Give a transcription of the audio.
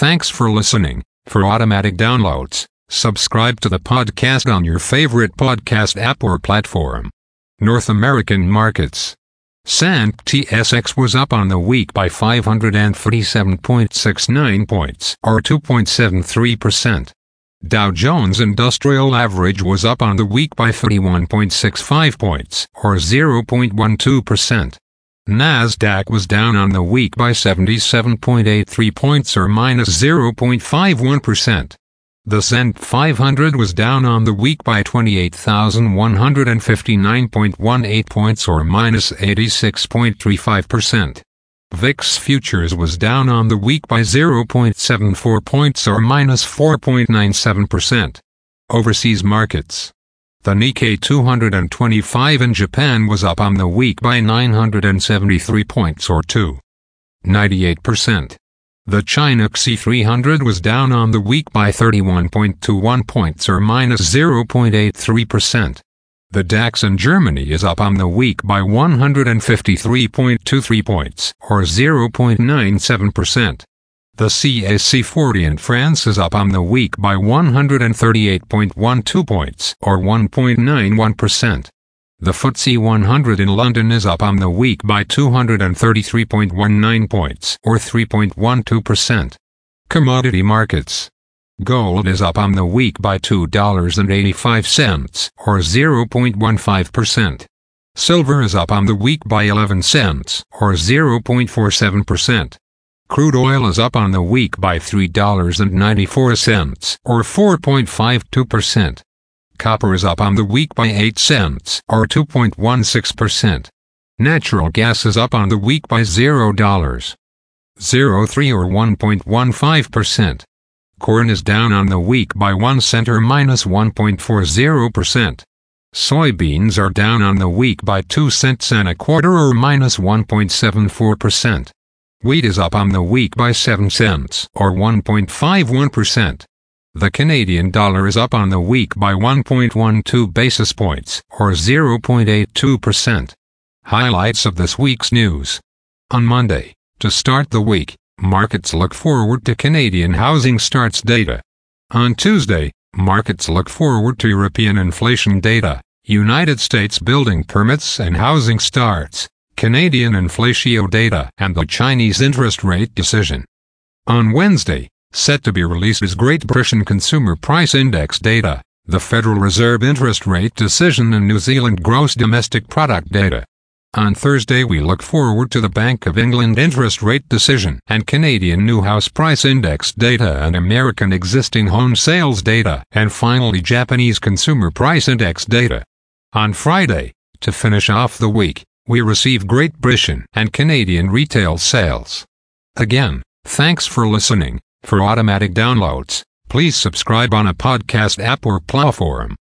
Thanks for listening. For automatic downloads, subscribe to the podcast on your favorite podcast app or platform. North American markets. S&P TSX was up on the week by 537.69 points, or 2.73%. Dow Jones Industrial Average was up on the week by 31.65 points, or 0.12%. Nasdaq was down on the week by 77.83 points or minus 0.51%. The S&P 500 was down on the week by 28,159.18 points or minus 86.35%. VIX futures was down on the week by 0.74 points or minus 4.97%. Overseas markets. The Nikkei 225 in Japan was up on the week by 973 points or 2.98%. The China CSI 300 was down on the week by 31.21 points or minus 0.83%. The DAX in Germany is up on the week by 153.23 points or 0.97%. The CAC 40 in France is up on the week by 138.12 points, or 1.91%. The FTSE 100 in London is up on the week by 233.19 points, or 3.12%. Commodity markets. Gold is up on the week by $2.85, or 0.15%. Silver is up on the week by 11 cents, or 0.47%. Crude oil is up on the week by $3.94, or 4.52%. Copper is up on the week by 8 cents, or 2.16%. Natural gas is up on the week by $0.03 or 1.15%. Corn is down on the week by 1 cent or minus 1.40%. Soybeans are down on the week by 2 cents and a quarter or minus 1.74%. Wheat is up on the week by 7 cents, or 1.51%. The Canadian dollar is up on the week by 1.12 basis points, or 0.82%. Highlights of this week's news. On Monday, to start the week, markets look forward to Canadian housing starts data. On Tuesday, markets look forward to European inflation data, United States building permits and housing starts, Canadian inflatio data, and the Chinese interest rate decision. On Wednesday, set to be released is Great Britain Consumer Price Index data, the Federal Reserve interest rate decision, and New Zealand gross domestic product data. On Thursday, we look forward to the Bank of England interest rate decision and Canadian new house price index data and American existing home sales data, and finally Japanese consumer price index data. On Friday, to finish off the week, we receive Great Britain and Canadian retail sales. Again, thanks for listening. For automatic downloads, please subscribe on a podcast app or platform.